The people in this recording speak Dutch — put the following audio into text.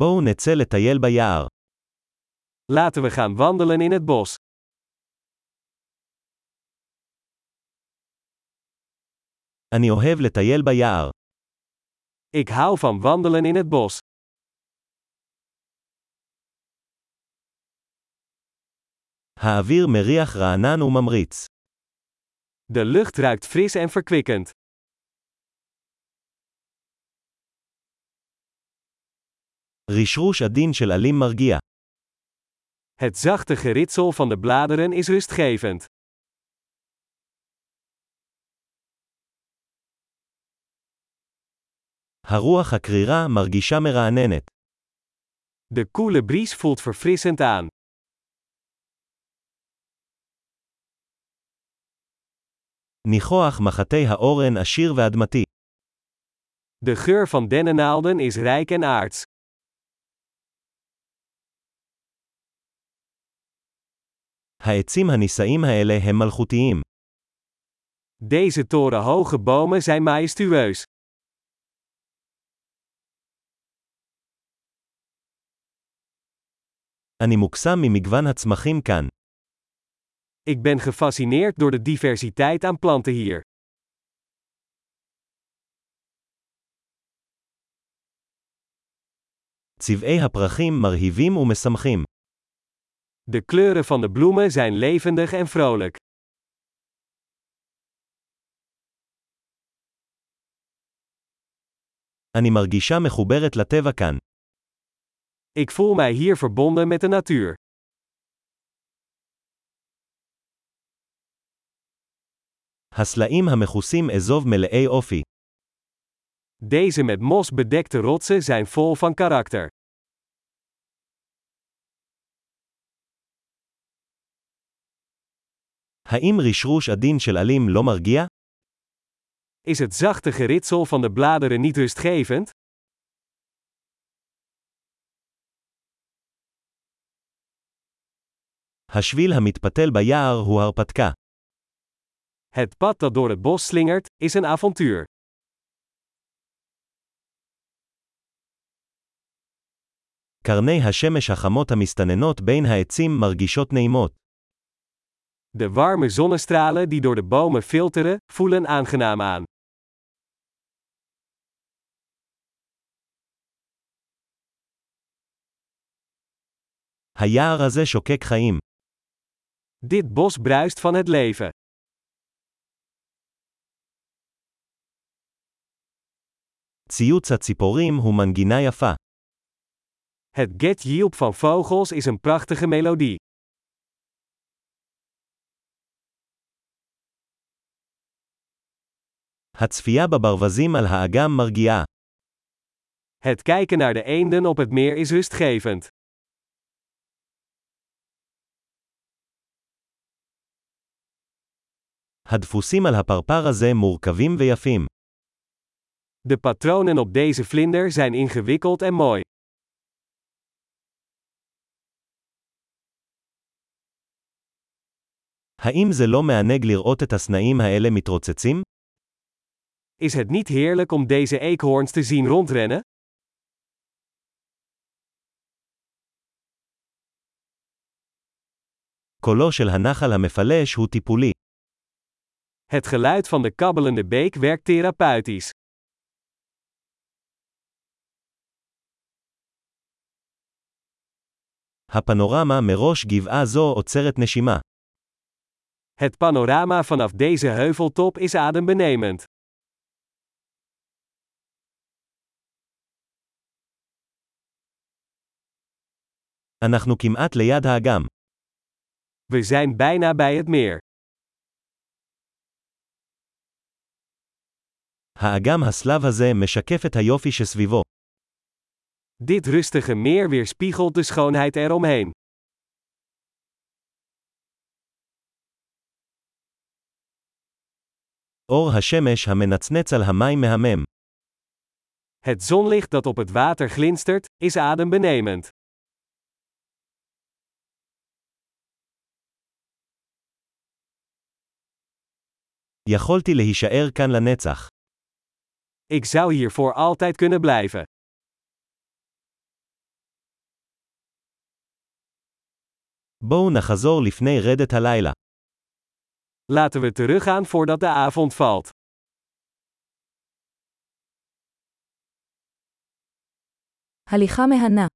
בואו נצא לטייל ביער. Laten we gaan wandelen in het bos. אני אוהב לטייל ביער. Ik hou van wandelen in het bos. האוויר מריח רענן וממריץ. De lucht ruikt fris en verkwikkend. רשרוש עדין של עלים מרגיע. Het zachte geritsel van de bladeren is rustgevend. הרוח הקרירה מרגישה מרעננת. De koele bries voelt verfrissend aan. ניחוח מחטי האורן עשיר ואדמתי. De geur van dennennaalden is rijk en aards. העצים הנישאים האלה הם מלכותיים. Deze torenhoge bomen zijn majestueus. אני מוקסם ממגוון הצמחים כאן. Ik ben gefascineerd door de diversiteit aan planten hier. צבעי הפרחים מרהיבים ומשמחים. De kleuren van de bloemen zijn levendig en vrolijk. אני מרגישה מחוברת לטבע כאן. Ik voel mij hier verbonden met de natuur. הסלעים המכוסים אזוב מלאי אופי. Deze met mos bedekte rotsen zijn vol van karakter. האם רשרוש עדין של עלים לא מרגיע? Is het zachte geritsel van de bladeren niet rustgevend? השביל המתפתל ביער הוא הרפתקה. Het pad dat door het bos slingert, is een avontuur. קרני השמש החמות המסתננות בין העצים מרגישות נעימות. De warme zonnestralen die door de bomen filteren, voelen aangenaam aan. היער הזה שוקק חיים. Dit bos bruist van het leven. ציוץ הציפורים הוא מנגינה יפה. Het get van vogels is een prachtige melodie. הצפייה בברווזים על האגם מרגיעה. Het kijken naar de eenden op het meer is rustgevend. הדפוסים על הפרפר הזה מורכבים ויפים. De patronen op deze vlinder zijn ingewikkeld en mooi. האם זה לא מענג לראות את הסנאים האלה מתרוצצים? Is het niet heerlijk om deze eekhoorns te zien rondrennen? קולו של הנחל המפלש הוא טיפולי. Het geluid van de kabbelende beek werkt therapeutisch. הפנורמה מראש גבעה זו עוצרת נשימה. Het panorama vanaf deze heuveltop is adembenemend. אנחנו כמעט ליד האגם. We zijn bijna bij het meer. האגם הסלב הזה משקף את היופי שסביבו. Dit rustige meer weerspiegelt de schoonheid eromheen. אור השמש המנצנץ על המים מהמם. Het zonlicht dat op het water glinstert, is adembenemend. Ik zou hier voor altijd kunnen blijven. בואו נחזור לפני רדת הלילה. Laten we teruggaan voordat de avond valt. הליכה מהנה.